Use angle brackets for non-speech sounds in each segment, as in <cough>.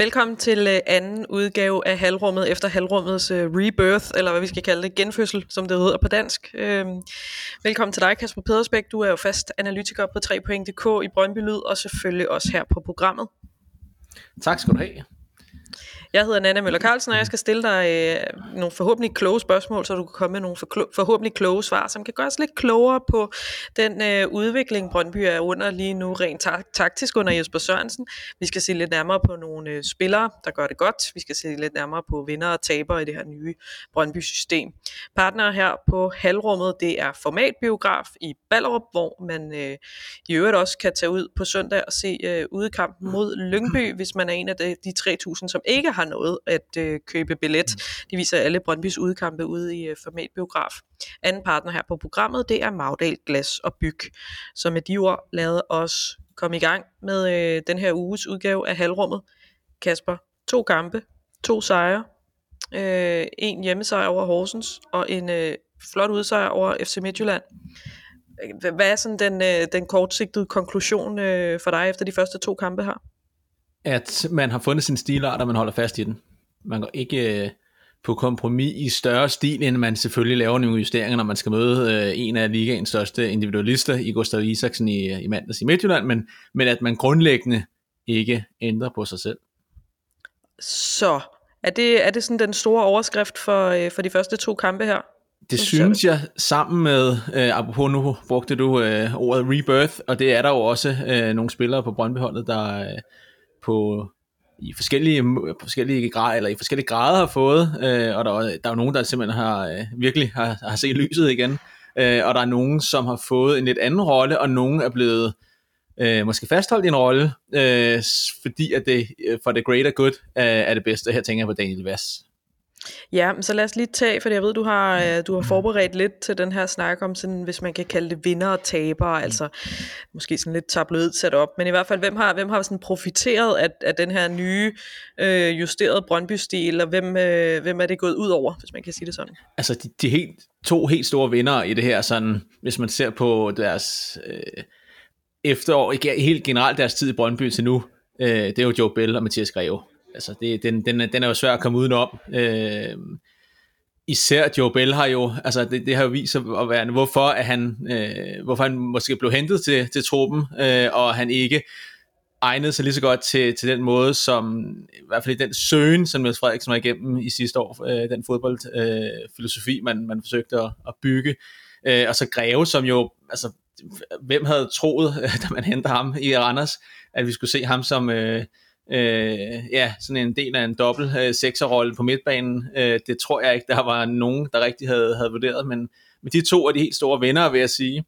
Velkommen til øh, anden udgave af halvrummet efter halvrummets øh, rebirth, eller hvad vi skal kalde det, genfødsel, som det hedder på dansk. Øhm, velkommen til dig, Kasper Pedersbæk. Du er jo fast analytiker på 3.dk i Brøndby Lyd, og selvfølgelig også her på programmet. Tak skal du have. Jeg hedder Nana Møller Carlsen, og jeg skal stille dig øh, nogle forhåbentlig kloge spørgsmål, så du kan komme med nogle forklo- forhåbentlig kloge svar, som kan gøre os lidt klogere på den øh, udvikling, Brøndby er under lige nu, rent ta- taktisk under Jesper Sørensen. Vi skal se lidt nærmere på nogle øh, spillere, der gør det godt. Vi skal se lidt nærmere på vinder og tabere i det her nye Brøndby-system. Partner her på halvrummet, det er Formatbiograf i Ballerup, hvor man øh, i øvrigt også kan tage ud på søndag og se øh, udekampen mod Lyngby, hvis man er en af de, de 3.000, som ikke har har noget at øh, købe billet. Mm. De viser alle Brøndbys udkampe ude i øh, format biograf. Anden partner her på programmet, det er Magdal Glas og Byg. Så med de ord lader os komme i gang med øh, den her uges udgave af Halvrummet. Kasper, to kampe, to sejre, øh, en hjemmesejr over Horsens og en øh, flot udsejr over FC Midtjylland. Hvad er sådan den, øh, den kortsigtede konklusion øh, for dig efter de første to kampe her? At man har fundet sin stilart, og man holder fast i den. Man går ikke øh, på kompromis i større stil, end man selvfølgelig laver nogle justeringer, når man skal møde øh, en af ligaens største individualister i Gustav Isaksen i, i mandags i Midtjylland, men, men at man grundlæggende ikke ændrer på sig selv. Så er det, er det sådan den store overskrift for, øh, for de første to kampe her? Det synes jeg, sammen med, øh, apropos nu brugte du øh, ordet rebirth, og det er der jo også øh, nogle spillere på Brøndbyholdet, der, øh, på i forskellige, forskellige grader, eller i forskellige grader har fået, øh, og der, der er jo nogen, der simpelthen har øh, virkelig har, har set lyset igen, øh, og der er nogen, som har fået en lidt anden rolle, og nogen er blevet øh, måske fastholdt i en rolle, øh, fordi at det øh, for the greater good øh, er det bedste. Her tænker jeg på Daniel Vass. Ja, så lad os lige tage, for jeg ved, du har, øh, du har forberedt lidt til den her snak om, sådan, hvis man kan kalde det vinder og tabere, mm. altså måske sådan lidt tabloid sat op, men i hvert fald, hvem har, hvem har sådan profiteret af, af den her nye øh, justerede Brøndby-stil, og hvem, øh, hvem er det gået ud over, hvis man kan sige det sådan? Altså, de, de helt, to helt store vinder i det her, sådan, hvis man ser på deres øh, efterår, ikke helt generelt deres tid i Brøndby til nu, øh, det er jo Joe Bell og Mathias Greve altså det, den, den, den er jo svær at komme udenom. Øh, især Joe Bell har jo, altså det, det har jo vist sig at være, hvorfor, at han, øh, hvorfor han måske blev hentet til, til truppen, øh, og han ikke egnede sig lige så godt til, til den måde, som i hvert fald i den søgen, som Niels Frederiksen var igennem i sidste år, øh, den fodboldfilosofi, øh, man, man forsøgte at, at bygge. Øh, og så Greve, som jo, altså, hvem havde troet, <laughs> da man hentede ham i Randers, at vi skulle se ham som, øh, øh, ja, sådan en del af en dobbelt øh, sekserrolle på midtbanen. Øh, det tror jeg ikke, der var nogen, der rigtig havde, havde vurderet, men, men de to er de helt store vinder, vil jeg sige.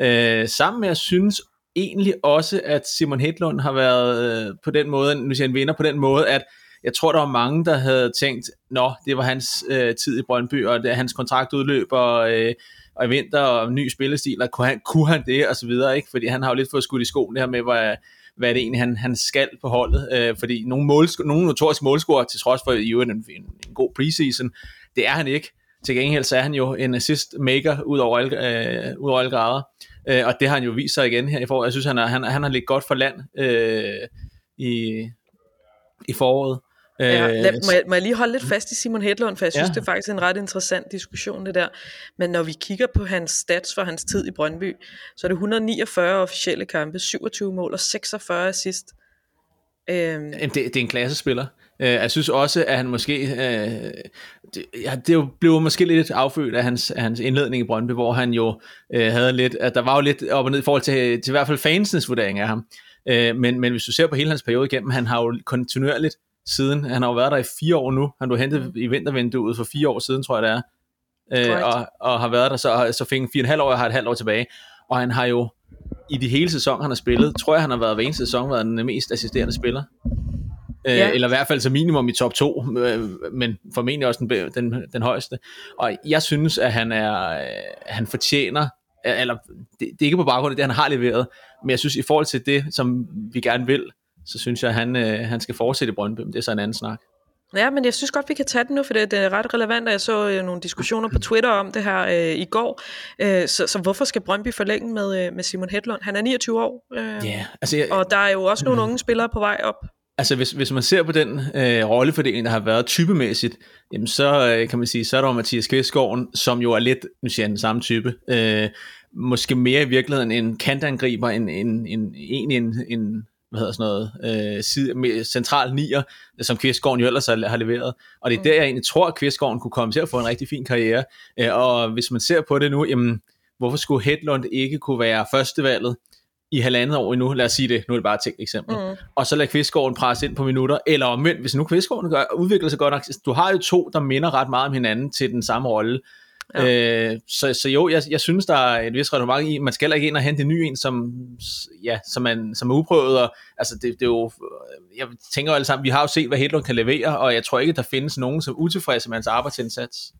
Øh, sammen med, jeg synes egentlig også, at Simon Hedlund har været øh, på den måde, nu siger en vinder på den måde, at jeg tror, der var mange, der havde tænkt, nå, det var hans øh, tid i Brøndby, og det, hans kontrakt udløber, øh, og i vinter, og ny spillestil, og kunne han, kunne han det, og så videre, ikke? Fordi han har jo lidt fået skudt i skoen det her med, hvad, hvad det egentlig han, han skal på holdet, øh, fordi nogle, målsk- nogle notoriske målscorer, til trods for i en, en, en god preseason, det er han ikke. Til gengæld så er han jo en assist maker ud over alle, øh, ud over alle grader, øh, og det har han jo vist sig igen her i foråret. Jeg synes, han, er, han, han har ligget godt for land øh, i, i foråret. Ja, øh, lad, må, jeg, må jeg lige holde lidt fast i Simon Hedlund, for jeg synes, ja. det er faktisk en ret interessant diskussion, det der. Men når vi kigger på hans stats for hans tid i Brøndby, så er det 149 officielle kampe, 27 mål og 46 assist. Øhm. Det, det er en klassespiller. Uh, jeg synes også, at han måske, uh, det, ja, det blev måske lidt affødt af hans, af hans indledning i Brøndby, hvor han jo uh, havde lidt, at der var jo lidt op og ned i forhold til, til i hvert fald fansens vurdering af ham. Uh, men, men hvis du ser på hele hans periode igennem, han har jo kontinuerligt siden. Han har jo været der i fire år nu. Han blev hentet mm. i vintervinduet for fire år siden, tror jeg det er. Øh, og, og har været der, så, så fik han fire og en halv år, og har et halvt år tilbage. Og han har jo i de hele sæson, han har spillet, tror jeg, han har været hver eneste sæson været den mest assisterende spiller. Øh, ja. Eller i hvert fald som minimum i top 2, øh, men formentlig også den, den, den højeste. Og jeg synes, at han er, øh, han fortjener, eller det, det er ikke på baggrund af det, han har leveret, men jeg synes, i forhold til det, som vi gerne vil, så synes jeg, at han, øh, han skal fortsætte i Brøndby, men det er så en anden snak. Ja, men jeg synes godt, vi kan tage den nu, for det, det er ret relevant, og jeg så øh, nogle diskussioner på Twitter om det her øh, i går. Øh, så, så hvorfor skal Brøndby forlænge med, øh, med Simon Hedlund? Han er 29 år, øh, yeah, altså jeg, og der er jo også nogle unge spillere på vej op. Altså hvis, hvis man ser på den øh, rollefordeling, der har været typemæssigt, jamen så øh, kan man sige, så er der Mathias Kvistgaard, som jo er lidt, nu siger jeg, den samme type, øh, måske mere i virkeligheden en kantangriber, end en, en, en, en, en hvad hedder sådan noget, øh, side, med central nier, som Kvistgården jo ellers har, har leveret. Og det er der, jeg egentlig tror, at Kvistgården kunne komme til at få en rigtig fin karriere. Øh, og hvis man ser på det nu, jamen, hvorfor skulle Hedlund ikke kunne være førstevalget i halvandet år endnu, lad os sige det, nu er det bare et tænkt eksempel, mm. og så lade Kvistgården presse ind på minutter, eller omvendt, hvis nu Kvistgården gør, udvikler sig godt nok, du har jo to, der minder ret meget om hinanden til den samme rolle, Ja. Øh, så, så jo, jeg, jeg synes, der er et vis resonemang i, man skal ikke ind og hente en ny en, som, ja, som, man, som er uprøvet, og altså det, det er jo, jeg tænker jo alle sammen, vi har jo set, hvad Hedlund kan levere, og jeg tror ikke, der findes nogen, som er utilfredse med hans arbejdsindsats.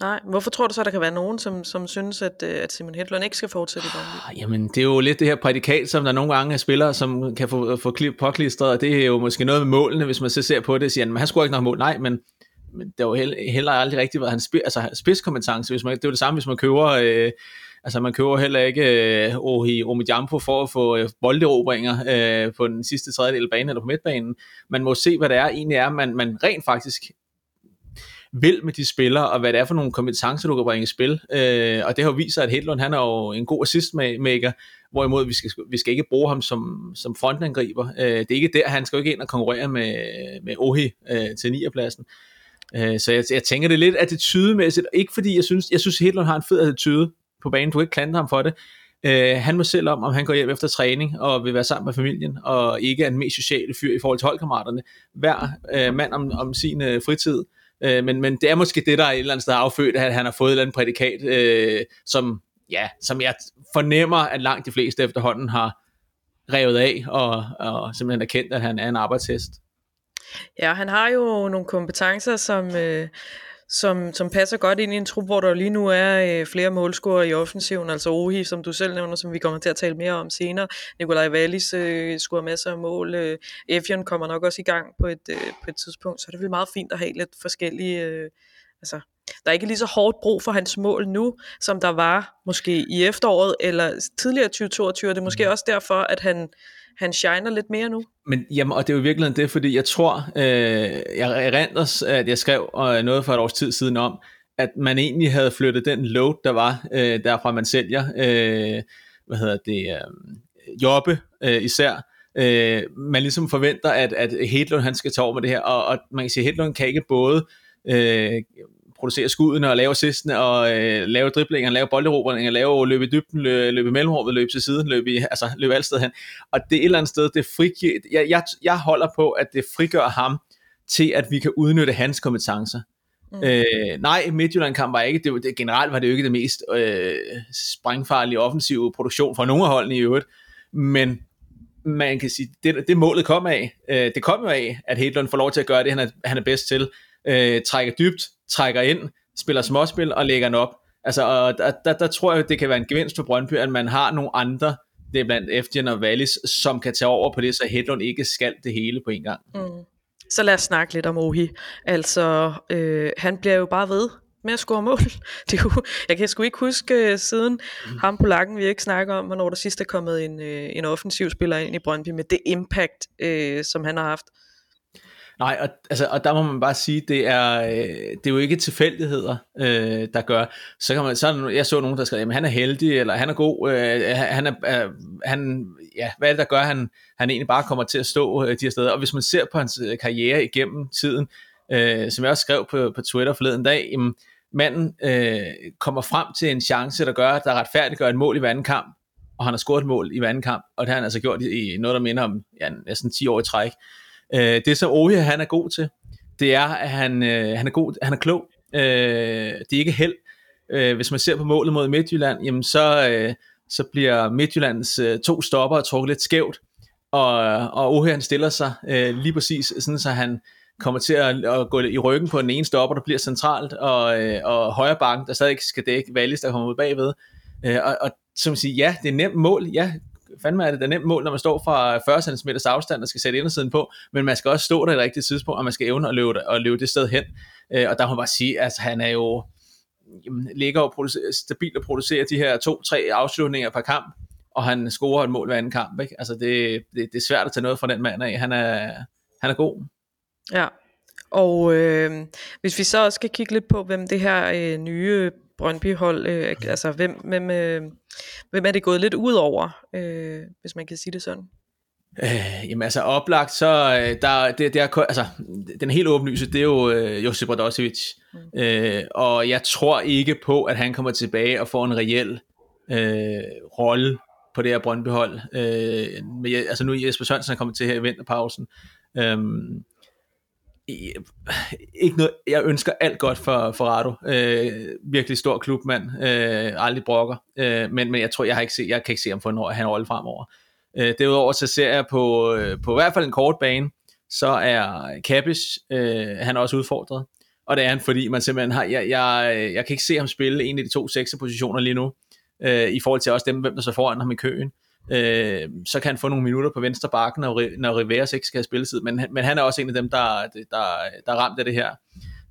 Nej, hvorfor tror du så, der kan være nogen, som, som synes, at, øh, at Simon Hedlund ikke skal fortsætte i Brøndby? Ah, jamen, det er jo lidt det her prædikat, som der nogle gange er spillere, som kan få, få påklistret, og det er jo måske noget med målene, hvis man så ser på det, siger, at han skulle ikke nok mål. Nej, men men det var heller, heller aldrig rigtig været hans spids, altså, spidskompetence. Hvis man, det er jo det samme, hvis man køber... Øh, altså man køber heller ikke øh, Ohi Omidjampo for at få øh, bolderobringer øh, på den sidste tredjedel af banen eller på midtbanen. Man må se, hvad det er egentlig er, man, man rent faktisk vil med de spillere, og hvad det er for nogle kompetencer, du kan bringe i spil. Øh, og det har jo vist sig, at Hedlund han er jo en god assistmaker, hvorimod vi skal, vi skal ikke bruge ham som, som frontangriber. Øh, det er ikke der, han skal jo ikke ind og konkurrere med, med Ohi øh, til 9. pladsen. Øh, så jeg, jeg tænker det lidt attitydemæssigt, ikke fordi jeg synes, jeg synes Hedlund har en fed attitude på banen, du kan ikke klandre ham for det. Øh, han må selv om, om han går hjem efter træning og vil være sammen med familien, og ikke er den mest sociale fyr i forhold til holdkammeraterne. Hver øh, mand om, om sin øh, fritid. Øh, men, men det er måske det, der er et eller andet sted affødt, at han har fået et eller andet prædikat, øh, som, ja, som jeg fornemmer, at langt de fleste efterhånden har revet af, og, og simpelthen erkendt, at han er en arbejdshest. Ja, han har jo nogle kompetencer, som, øh, som, som passer godt ind i en trup, hvor der lige nu er øh, flere målscorer i offensiven, altså Ohi, som du selv nævner, som vi kommer til at tale mere om senere. Nikolaj Wallis øh, scorer masser af mål. Øh, Evian kommer nok også i gang på et, øh, på et tidspunkt, så det er vel meget fint at have lidt forskellige... Øh, altså, der er ikke lige så hårdt brug for hans mål nu, som der var måske i efteråret eller tidligere 2022, og det er måske mm. også derfor, at han han shiner lidt mere nu. Men jamen, og det er jo virkelig det, fordi jeg tror, øh, jeg erindrer, at jeg skrev øh, noget for et års tid siden om, at man egentlig havde flyttet den load, der var, øh, derfra man sælger, øh, hvad hedder det, øh, jobbe øh, især, øh, man ligesom forventer, at, at Hedlund han skal tage over med det her, og, og man kan sige, at Hedlund kan ikke både øh, producere skuddene og lave assistene og øh, lave driblinger, lave bolderobringer, lave løbe i dybden, løbe, løbe i mellemrummet, løbe til siden, løbe, i, altså, løbe alt sted hen. Og det er et eller andet sted, det frigiver, jeg, jeg, jeg holder på, at det frigør ham til, at vi kan udnytte hans kompetencer. Mm. Øh, nej, Midtjylland-kamp var ikke, det, det, generelt var det jo ikke det mest øh, sprængfarlige offensive produktion fra nogle af holdene i øvrigt, men man kan sige, det, det målet kom af, øh, det kom jo af, at Hedlund får lov til at gøre det, han er, han er bedst til, øh, trækker dybt, trækker ind, spiller småspil og lægger den op. Altså, og der, der, der tror jeg, det kan være en gevinst for Brøndby, at man har nogle andre, det er blandt Eftian og Wallis, som kan tage over på det, så Hedlund ikke skal det hele på en gang. Mm. Så lad os snakke lidt om Ohi. Altså, øh, han bliver jo bare ved med at score mål. <laughs> Det jo, jeg kan sgu ikke huske uh, siden mm. ham på lakken, vi ikke snakker om, hvornår der sidst er kommet en, uh, en offensiv spiller ind i Brøndby med det impact, uh, som han har haft. Nej, og, altså, og der må man bare sige, det er, øh, det er jo ikke tilfældigheder, øh, der gør. Så kan man, så jeg så nogen, der skrev, at han er heldig, eller han er god, øh, han er, øh, han, ja, hvad er det, der gør, at han, han egentlig bare kommer til at stå øh, de her steder. Og hvis man ser på hans øh, karriere igennem tiden, øh, som jeg også skrev på, på Twitter forleden dag, jamen, manden øh, kommer frem til en chance, der gør, der retfærdiggør et mål i vandkamp, og han har scoret et mål i vandkamp, og det har han altså gjort i, i noget, der minder om ja, næsten 10 år i træk. Øh, det så Oje han er god til, det er, at han, øh, han er god, han er klog. Øh, det er ikke held. Øh, hvis man ser på målet mod Midtjylland, jamen så, øh, så bliver Midtjyllands øh, to stopper trukket lidt skævt, og, og Ohe han stiller sig øh, lige præcis sådan, så han kommer til at, at gå i ryggen på den ene stopper, der bliver centralt, og, øh, og højre bank, der stadig skal dække Wallis, der kommer ud bagved. Øh, og, og som siger, ja, det er nemt mål, ja, fandme er det da nemt mål, når man står fra 40 cm afstand og skal sætte indersiden på, men man skal også stå der i det rigtige tidspunkt, og man skal evne at løbe, at løbe det sted hen. Øh, og der må man bare sige, at altså, han er jo jamen, ligger og producerer, stabilt og producerer de her to-tre afslutninger per kamp, og han scorer et mål hver anden kamp. Ikke? Altså det, det, det er svært at tage noget fra den mand af. Han er, han er god. Ja, og øh, hvis vi så også skal kigge lidt på, hvem det her øh, nye Brøndby-hold, øh, altså hvem, hvem, øh, hvem er det gået lidt ud over, øh, hvis man kan sige det sådan? Øh, jamen altså oplagt, så øh, der, det, det er, altså, den helt åbenlyse, det er jo øh, Josip Radosevic. Mm. Øh, og jeg tror ikke på, at han kommer tilbage og får en reel øh, rolle på det her Brøndby-hold. Øh, med, altså nu er Jesper Sørensen er kommet til her i vinterpausen. Øh, ikke noget, jeg ønsker alt godt for, for Rado. Øh, virkelig stor klubmand, øh, aldrig brokker. Øh, men, men jeg tror, jeg, har ikke set, jeg kan ikke se ham få en, han rolle fremover. Øh, derudover så ser jeg på, øh, på i hvert fald en kort bane, så er Kabish, øh, han er også udfordret. Og det er han, fordi man simpelthen har, jeg, jeg, jeg kan ikke se ham spille en af de to sekser positioner lige nu, øh, i forhold til også dem, hvem der så foran ham i køen. Øh, Øh, så kan han få nogle minutter på venstre bakken, når, når Rivers ikke skal have spilletid, men, men han er også en af dem, der, der, der er ramt af det her.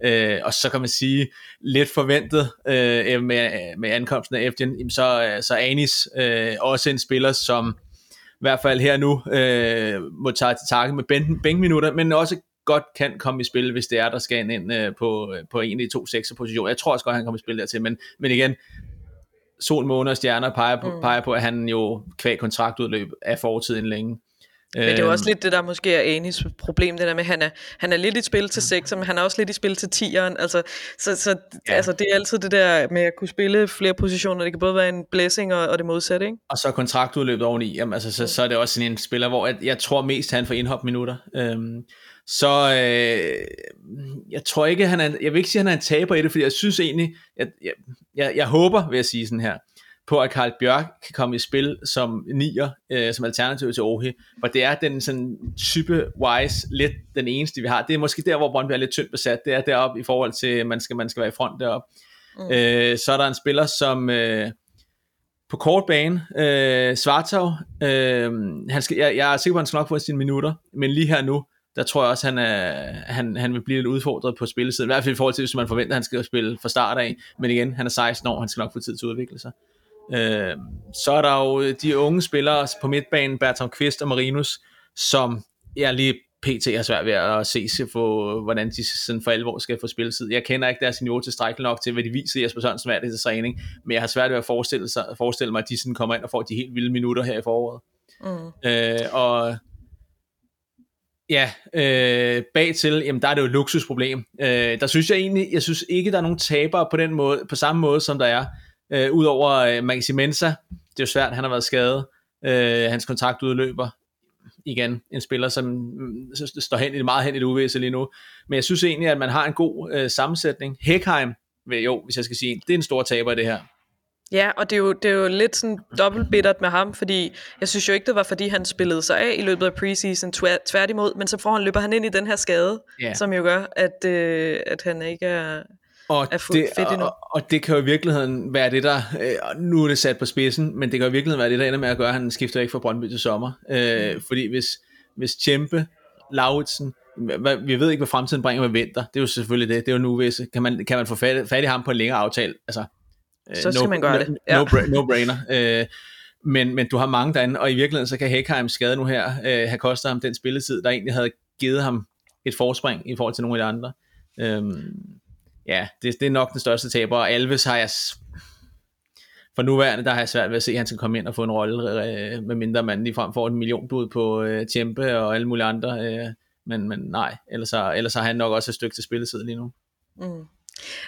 Øh, og så kan man sige, lidt forventet øh, med, med ankomsten af Efgen, så, så Anis øh, også en spiller, som i hvert fald her nu øh, må tage til takke med bænkminutter, men også godt kan komme i spil, hvis det er, der skal ind øh, på, på en af de to sekser positioner. Jeg tror også godt, han kommer i spil dertil, men, men igen, sol, måne og stjerner peger på, mm. peger på, at han jo kvæg kontraktudløb er fortiden længe. Men det er jo også øhm. lidt det, der måske er Anis problem, det der med, han er, han er lidt i spil til 6, men han er også lidt i spil til 10'eren. Altså, så så ja. altså, det er altid det der med at kunne spille flere positioner. Det kan både være en blessing og, og det modsatte, ikke? Og så kontraktudløbet oveni, jamen, altså, så, så er det også sådan en spiller, hvor jeg, jeg tror mest, han får indhop-minutter. Øhm, så øh, jeg tror ikke, han er, jeg vil ikke sige, at han er en taber i det, fordi jeg synes egentlig, jeg, jeg, jeg, jeg håber, vil jeg sige sådan her, på, at Karl Bjørk kan komme i spil som nier, øh, som alternativ til Ohi, for det er den sådan type-wise lidt den eneste, vi har. Det er måske der, hvor Brøndby er lidt tyndt besat, det er deroppe i forhold til, at man skal, man skal være i front deroppe. Mm. Øh, så er der en spiller, som øh, på kort bane, øh, Svartov, øh, han skal, jeg, jeg er sikker på, at han skal nok få sine minutter, men lige her nu, der tror jeg også, han, er, han, han vil blive lidt udfordret på spillesiden. I hvert fald i forhold til, hvis man forventer, at han skal spille fra start af. Men igen, han er 16 år, han skal nok få tid til at udvikle sig. Øh, så er der jo de unge spillere på midtbanen, Bertram Kvist og Marinus, som jeg lige pt. er svært ved at se sig for, hvordan de sådan for alvor skal få spilletid. Jeg kender ikke deres niveau tilstrækkeligt nok til, hvad de viser Jesper Sørensen hver til træning, men jeg har svært ved at forestille, sig, forestille mig, at de sådan kommer ind og får de helt vilde minutter her i foråret. Mm. Øh, og Ja, øh, bagtil, jamen der er det jo et luksusproblem. Øh, der synes jeg egentlig, jeg synes ikke, der er nogen tabere på den måde, på samme måde, som der er. Øh, Udover øh, Maxi Mensa, det er jo svært, han har været skadet. Øh, hans kontrakt udløber. Igen, en spiller, som mm, står hen i det meget hen i det uvæse lige nu. Men jeg synes egentlig, at man har en god øh, sammensætning. Hekheim, jo, hvis jeg skal sige, det er en stor taber i det her. Ja, og det er jo, det er jo lidt sådan dobbeltbittert med ham, fordi jeg synes jo ikke, det var fordi, han spillede sig af i løbet af preseason, tværtimod, men så får han, løber han ind i den her skade, yeah. som jo gør, at, øh, at han ikke er, og er fuldt det, fedt endnu. Og, og det kan jo i virkeligheden være det, der, øh, nu er det sat på spidsen, men det kan jo i virkeligheden være det, der ender med at gøre, at han skifter ikke fra Brøndby til sommer. Øh, mm. Fordi hvis, hvis Tjempe, Lauritsen, vi ved ikke, hvad fremtiden bringer med vinter, det er jo selvfølgelig det, det er jo nu, hvis, kan man, kan man få fat, fat i ham på en længere aftale, altså så skal no, man gøre det. Ja. No, no brainer. Øh, men, men du har mange derinde, og i virkeligheden så kan Hekheim skade nu her øh, have kostet ham den spilletid, der egentlig havde givet ham et forspring i forhold til nogle af de andre. Øhm, ja, det, det er nok den største taber, og Alves har jeg for nuværende, der har jeg svært ved at se, at han skal komme ind og få en rolle, øh, med mindre man ligefrem får en million bud på øh, Tjempe og alle mulige andre, øh, men, men nej, ellers, så, ellers har han nok også et stykke til spilletid lige nu. Mm.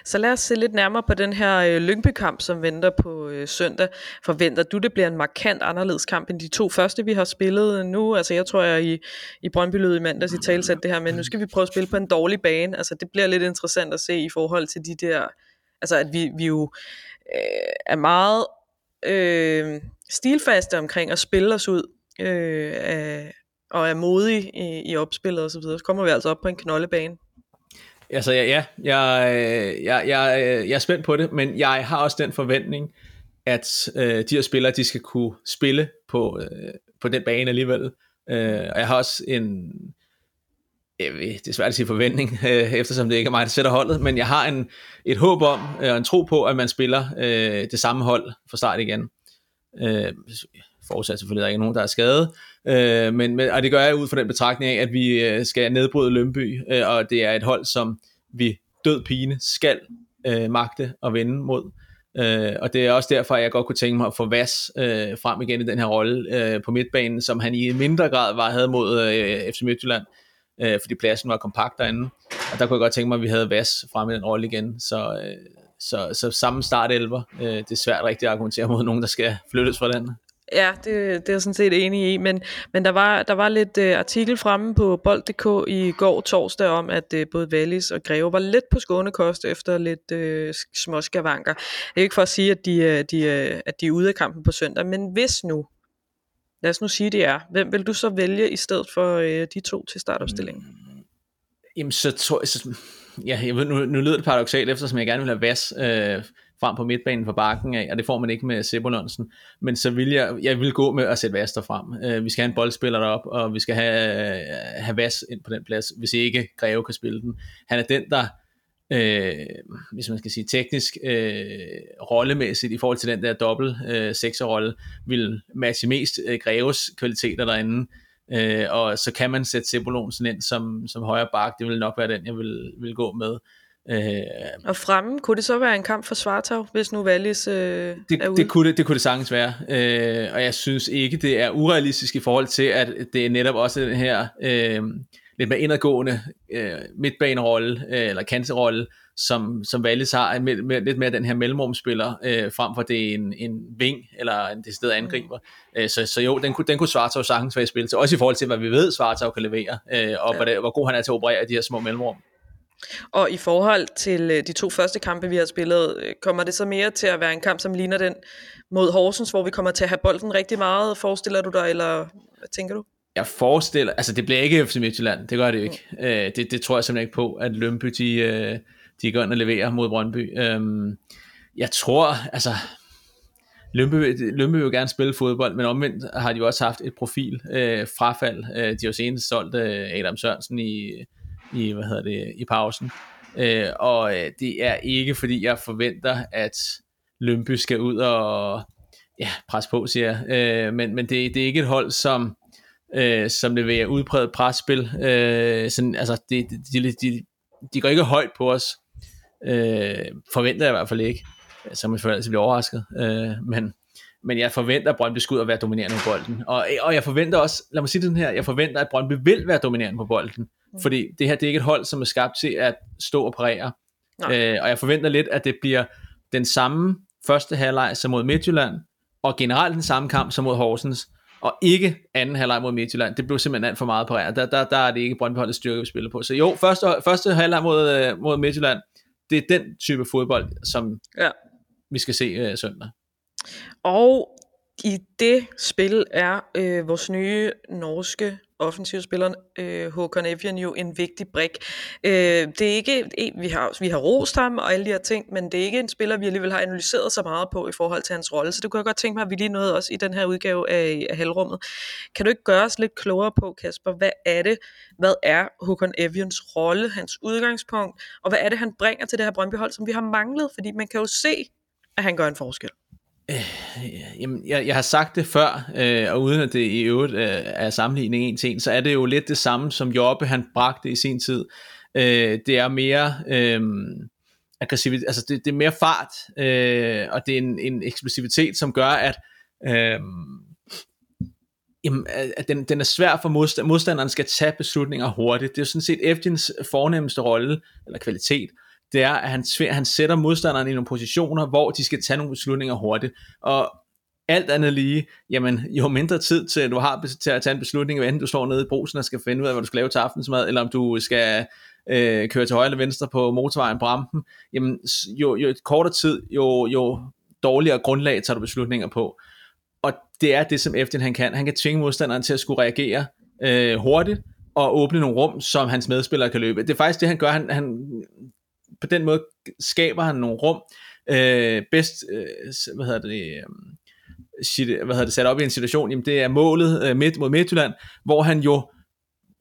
Så lad os se lidt nærmere på den her øh, Lyngby-kamp, som venter på øh, søndag. Forventer du, det bliver en markant anderledes kamp end de to første, vi har spillet nu? Altså jeg tror, jeg i, i Brøndby lød i mandags i talsat det her, men nu skal vi prøve at spille på en dårlig bane. Altså det bliver lidt interessant at se i forhold til de der, altså at vi, vi jo øh, er meget øh, stilfaste omkring at spille os ud øh, af, og er modige i, i opspillet osv. Så, videre. så kommer vi altså op på en knoldebane. Altså ja, ja jeg, jeg, jeg, jeg er spændt på det, men jeg har også den forventning, at øh, de her spillere, de skal kunne spille på, øh, på den bane alligevel. Øh, og jeg har også en, jeg ved, det er svært at sige forventning, <laughs> øh, eftersom det ikke er mig, der sætter holdet, men jeg har en, et håb om, øh, og en tro på, at man spiller øh, det samme hold fra start igen. Øh, forudsat selvfølgelig, at der ikke er nogen, der er skadet. Øh, men, men, og det gør jeg ud fra den betragtning af, at vi øh, skal nedbryde Lønby, øh, og det er et hold, som vi død pine skal øh, magte og vende mod. Øh, og det er også derfor, at jeg godt kunne tænke mig at få Vas øh, frem igen i den her rolle øh, på midtbanen, som han i mindre grad var havde mod øh, FC Midtjylland, øh, fordi pladsen var kompakt derinde. Og der kunne jeg godt tænke mig, at vi havde Vas frem i den rolle igen. Så, øh, så, så samme start elver. Øh, det er svært rigtig at argumentere mod nogen, der skal flyttes fra den. Ja, det, det er jeg sådan set enig i, men, men der, var, der var lidt uh, artikel fremme på bold.dk i går torsdag om, at uh, både Wallis og Greve var lidt på skånekost efter lidt uh, småskavanker. Det er ikke for at sige, at de, uh, de, uh, at de er ude af kampen på søndag, men hvis nu, lad os nu sige, det er, hvem vil du så vælge i stedet for uh, de to til startopstillingen? Mm, jamen, så tror jeg, så, ja, jeg ved, nu, nu lyder det paradoxalt, eftersom jeg gerne vil have Vas øh, frem på midtbanen for bakken af, og det får man ikke med Sebulonsen, men så vil jeg, jeg vil gå med at sætte Vas frem. Øh, vi skal have en boldspiller derop, og vi skal have, øh, have Vas ind på den plads, hvis ikke Greve kan spille den. Han er den, der øh, hvis man skal sige teknisk, øh, rollemæssigt i forhold til den der dobbelt øh, sekserrolle, vil matche mest øh, Greves kvaliteter derinde. Øh, og så kan man sætte Sebolonsen ind som, som højre bak, det vil nok være den, jeg vil, vil gå med. Øh, og fremme, kunne det så være en kamp for Svartov, hvis nu Wallis øh, det, er ude? Det kunne det, det kunne det sagtens være, øh, og jeg synes ikke, det er urealistisk i forhold til, at det er netop også den her øh, lidt mere indadgående øh, midtbanerolle, øh, eller kanterolle, som, som Wallis har, med, med, lidt mere den her mellemrumspiller, øh, frem for det er en, en ving, eller en decideret angriber. Mm. Øh, så, så jo, den kunne, den kunne Svartov sagtens være i spil til, også i forhold til, hvad vi ved, Svartov kan levere, øh, og ja. hvor, hvor god han er til at operere de her små mellemrum. Og i forhold til øh, de to første kampe, vi har spillet, øh, kommer det så mere til at være en kamp, som ligner den mod Horsens, hvor vi kommer til at have bolden rigtig meget, forestiller du dig, eller hvad tænker du? Jeg forestiller, altså det bliver ikke FC Midtjylland, det gør det jo ikke. Mm. Øh, det, det tror jeg simpelthen ikke på, at Lønby, de, de går ind og leverer mod Brøndby. Øhm, jeg tror, altså, Lønby, Lønby vil gerne spille fodbold, men omvendt har de jo også haft et profil øh, frafald. Øh, de har jo senest solgt øh, Adam Sørensen i, i, hvad hedder det, i pausen. Øh, og øh, det er ikke fordi jeg forventer, at Lønby skal ud og ja, presse på, siger jeg. Øh, men men det, det er ikke et hold, som, øh, som leverer udpræget presspil. Øh, sådan, altså, de, de, de, de går ikke højt på os. Øh, forventer jeg i hvert fald ikke. Så man selvfølgelig bliver overrasket. Øh, men, men jeg forventer, at Brøndby skal ud og være dominerende på bolden. Og, og jeg forventer også, lad mig sige det sådan her, jeg forventer, at Brøndby vil være dominerende på bolden. Mm. Fordi det her det er ikke et hold, som er skabt til at stå og parere. Øh, og jeg forventer lidt, at det bliver den samme første halvleg som mod Midtjylland, og generelt den samme kamp som mod Horsens, og ikke anden halvleg mod Midtjylland. Det blev simpelthen alt for meget pareret. Der, der, der er det ikke Brøndby styrke, vi spiller på. Så jo, første, første halvleg mod, øh, mod Midtjylland, det er den type fodbold, som ja. vi skal se uh, søndag. Og i det spil er øh, vores nye norske offensivspilleren øh, Håkon Evian jo en vigtig brik. Øh, det er ikke, vi har, vi har rost ham og alle de her ting, men det er ikke en spiller, vi alligevel har analyseret så meget på i forhold til hans rolle, så det kunne jeg godt tænke mig, at vi lige nåede også i den her udgave af, af halvrummet. Kan du ikke gøre os lidt klogere på, Kasper, hvad er det, hvad er Håkon Evians rolle, hans udgangspunkt, og hvad er det, han bringer til det her Brøndby-hold, som vi har manglet, fordi man kan jo se, at han gør en forskel. Øh, jamen, jeg, jeg har sagt det før, øh, og uden at det i øvrigt øh, er sammenligning en til en, så er det jo lidt det samme, som Jobbe han bragte i sin tid. Øh, det er mere øh, aggressivitet, altså det, det er mere fart, øh, og det er en, en eksplosivitet, som gør, at øh, jamen, at den, den er svær for modstand, modstanderen skal tage beslutninger hurtigt. Det er jo sådan set Eftins fornemmeste rolle, eller kvalitet, det er, at han, han sætter modstanderen i nogle positioner, hvor de skal tage nogle beslutninger hurtigt. Og alt andet lige, jamen, jo mindre tid til du har til at tage en beslutning, enten du står nede i brusen og skal finde ud af, hvad du skal lave til aftensmad, eller om du skal øh, køre til højre eller venstre på motorvejen på rampen, jamen, jo, jo kortere tid, jo, jo dårligere grundlag tager du beslutninger på. Og det er det, som efter han kan. Han kan tvinge modstanderen til at skulle reagere øh, hurtigt, og åbne nogle rum, som hans medspillere kan løbe. Det er faktisk det, han gør. Han, han på den måde skaber han nogle rum, øh, bedst, øh, hvad hedder det, øh, hvad hedder det, sat op i en situation, jamen det er målet øh, midt mod Midtjylland, hvor han jo,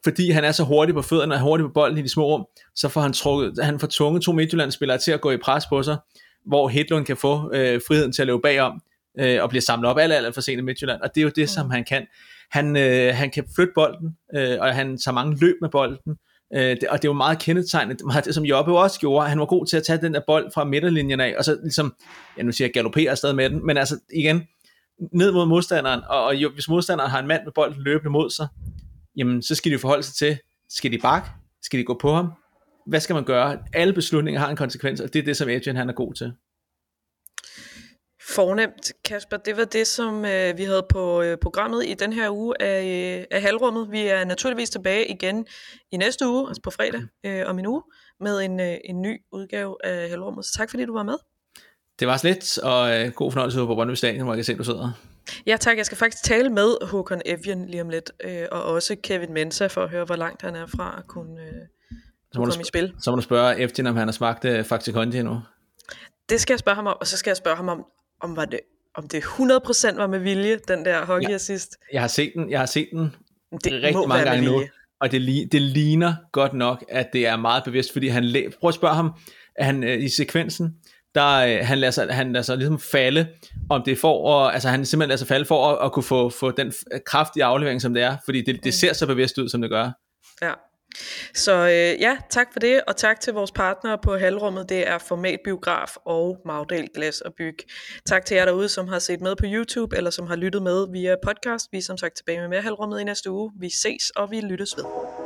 fordi han er så hurtig på fødderne og hurtig på bolden i de små rum, så får han, trukket, han får tvunget to Midtjylland-spillere til at gå i pres på sig, hvor Hedlund kan få øh, friheden til at løbe bagom, øh, og bliver samlet op alt, alt for sent i Midtjylland, og det er jo det, mm. som han kan. Han, øh, han kan flytte bolden, øh, og han tager mange løb med bolden, øh, det, og det var meget kendetegnet, meget det som Jobbe også gjorde, han var god til at tage den der bold fra midterlinjen af, og så ligesom, ja nu siger jeg galopere afsted med den, men altså igen, ned mod modstanderen, og, og jo, hvis modstanderen har en mand med bolden løbende mod sig, jamen så skal de forholde sig til, skal de bakke, skal de gå på ham, hvad skal man gøre? Alle beslutninger har en konsekvens, og det er det, som Adrian han er god til. Fornemt, Kasper. Det var det, som øh, vi havde på øh, programmet i den her uge af, øh, af halvrummet. Vi er naturligvis tilbage igen i næste uge, altså på fredag øh, om en uge, med en, øh, en ny udgave af halvrummet. Så tak fordi du var med. Det var slet, og øh, god fornøjelse på Brøndby Stadion, hvor jeg kan se, du sidder. Ja tak, jeg skal faktisk tale med Håkon Evian lige om lidt, øh, og også Kevin Mensa for at høre, hvor langt han er fra at kunne, øh, så må komme i spil. Så må du spørge Eftin, om han har smagt øh, Fakti Kondi endnu. Det skal jeg spørge ham om, og så skal jeg spørge ham om, om, var det, om det 100% var med vilje, den der hockey assist. Ja, jeg har set den, jeg har set den det rigtig mange gange nu, og det, det ligner godt nok, at det er meget bevidst, fordi han, prøv at spørge ham, at han øh, i sekvensen, der øh, han lader sig, han lader sig ligesom falde, om det for at, altså han simpelthen lader sig falde for at, at kunne få, få den kraftige aflevering, som det er, fordi det, det mm. ser så bevidst ud, som det gør. Ja, så øh, ja, tak for det, og tak til vores partnere på Halrummet, Det er Format Biograf og Magdal Glas og Byg. Tak til jer derude, som har set med på YouTube, eller som har lyttet med via podcast. Vi er som sagt tilbage med mere Halrummet i næste uge. Vi ses, og vi lyttes ved.